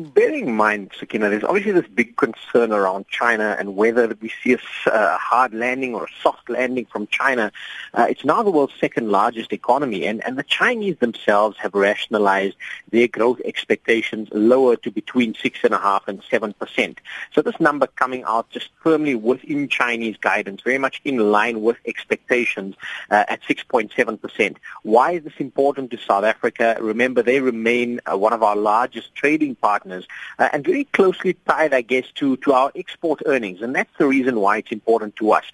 Bearing in mind, Sakina, there's obviously this big concern around China and whether we see a hard landing or a soft landing from China. Uh, it's now the world's second largest economy, and, and the Chinese themselves have rationalized their growth expectations lower to between 6.5 and 7%. So this number coming out just firmly within Chinese guidance, very much in line with expectations uh, at 6.7%. Why is this important to South Africa? Remember, they remain uh, one of our largest trading partners partners uh, and very closely tied, I guess, to, to our export earnings. And that's the reason why it's important to us.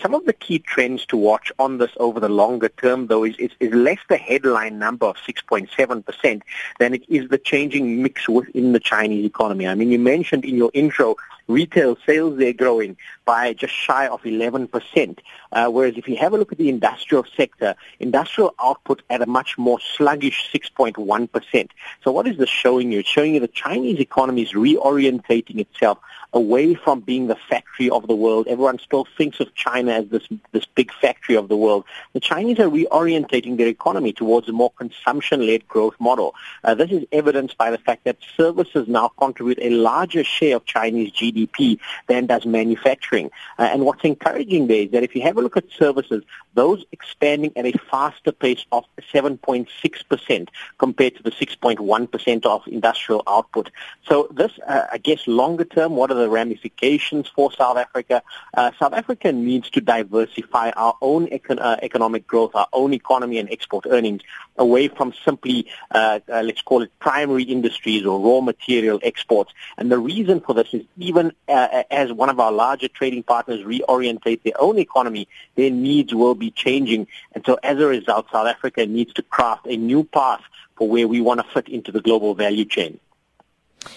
Some of the key trends to watch on this over the longer term, though, is, is, is less the headline number of 6.7% than it is the changing mix within the Chinese economy. I mean, you mentioned in your intro retail sales they're growing by just shy of 11%. Uh, whereas if you have a look at the industrial sector, industrial output at a much more sluggish 6.1%. So what is this showing you? It's showing you the Chinese economy is reorientating itself away from being the factory of the world. Everyone still thinks of China as this this big factory of the world. The Chinese are reorientating their economy towards a more consumption-led growth model. Uh, this is evidenced by the fact that services now contribute a larger share of Chinese GDP than does manufacturing. Uh, and what's encouraging there is that if you have a look at services, those expanding at a faster pace of 7.6% compared to the 6.1% of industrial output. So this, uh, I guess, longer term, what are the ramifications for South Africa? Uh, South Africa needs to diversify our own econ- uh, economic growth, our own economy and export earnings away from simply, uh, uh, let's call it primary industries or raw material exports. And the reason for this is even uh, as one of our larger trading partners reorientate their own economy, their needs will be changing. And so as a result, South Africa needs to craft a new path for where we want to fit into the global value chain.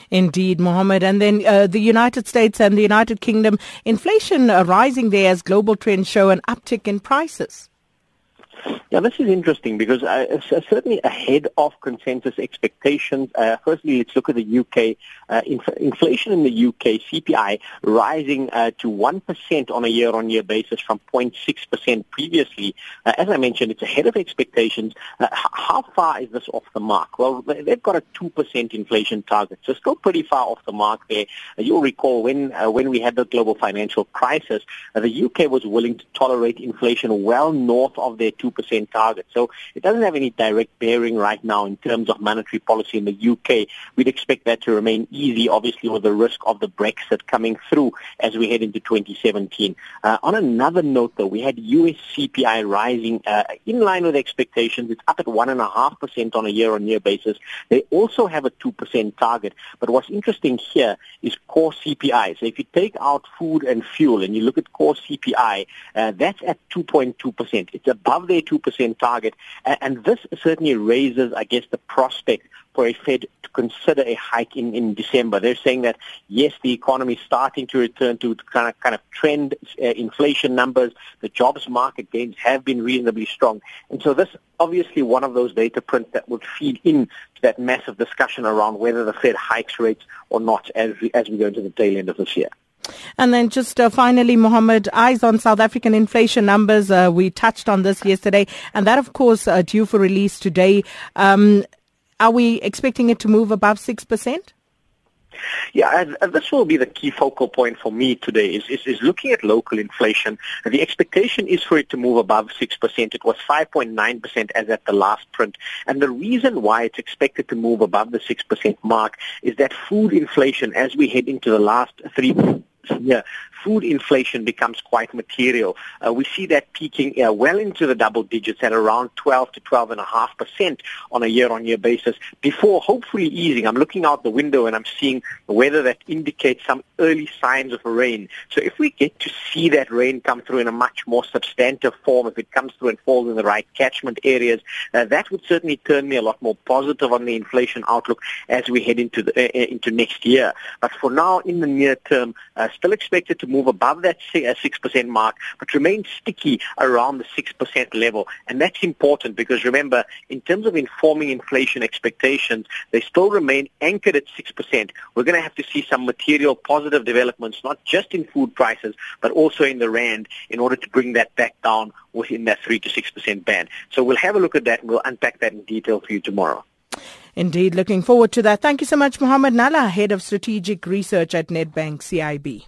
Indeed, Mohammed. And then uh, the United States and the United Kingdom, inflation rising there as global trends show an uptick in prices. Yeah, this is interesting because uh, certainly ahead of consensus expectations. Uh, firstly, let's look at the UK. Uh, inf- inflation in the UK, CPI, rising uh, to 1% on a year-on-year basis from 0.6% previously. Uh, as I mentioned, it's ahead of expectations. Uh, how far is this off the mark? Well, they've got a 2% inflation target, so still pretty far off the mark there. you'll recall when when we had the global financial crisis, the UK was willing to tolerate inflation well north of their 2 2% target. So it doesn't have any direct bearing right now in terms of monetary policy in the UK. We'd expect that to remain easy, obviously, with the risk of the Brexit coming through as we head into 2017. Uh, on another note, though, we had US CPI rising uh, in line with expectations. It's up at 1.5% on a year-on-year basis. They also have a 2% target. But what's interesting here is core CPI. So if you take out food and fuel and you look at core CPI, uh, that's at 2.2%. It's above their 2% target. And this certainly raises, I guess, the prospect for a Fed to consider a hike in, in December. They're saying that, yes, the economy is starting to return to kind of, kind of trend uh, inflation numbers. The jobs market gains have been reasonably strong. And so this obviously one of those data prints that would feed into that massive discussion around whether the Fed hikes rates or not as we, as we go into the tail end of this year. And then just uh, finally, Mohammed, eyes on South African inflation numbers. Uh, we touched on this yesterday, and that, of course, uh, due for release today. Um, are we expecting it to move above 6%? Yeah, and, this will be the key focal point for me today is, is, is looking at local inflation. The expectation is for it to move above 6%. It was 5.9% as at the last print. And the reason why it's expected to move above the 6% mark is that food inflation, as we head into the last three yeah, food inflation becomes quite material. Uh, we see that peaking uh, well into the double digits at around 12 to 12.5 percent on a year-on-year basis before hopefully easing. I'm looking out the window and I'm seeing weather that indicates some early signs of rain. So if we get to see that rain come through in a much more substantive form, if it comes through and falls in the right catchment areas, uh, that would certainly turn me a lot more positive on the inflation outlook as we head into the, uh, uh, into next year. But for now, in the near term, uh, still expected to move above that 6% uh, mark, but remain sticky around the 6% level. And that's important because remember, in terms of informing inflation expectations, they still remain anchored at 6%. We're going to have to see some material positive developments, not just in food prices, but also in the rand in order to bring that back down within that 3 to 6% band. So we'll have a look at that and we'll unpack that in detail for you tomorrow. Indeed, looking forward to that. Thank you so much, Mohammed Nalla, Head of Strategic Research at Nedbank CIB.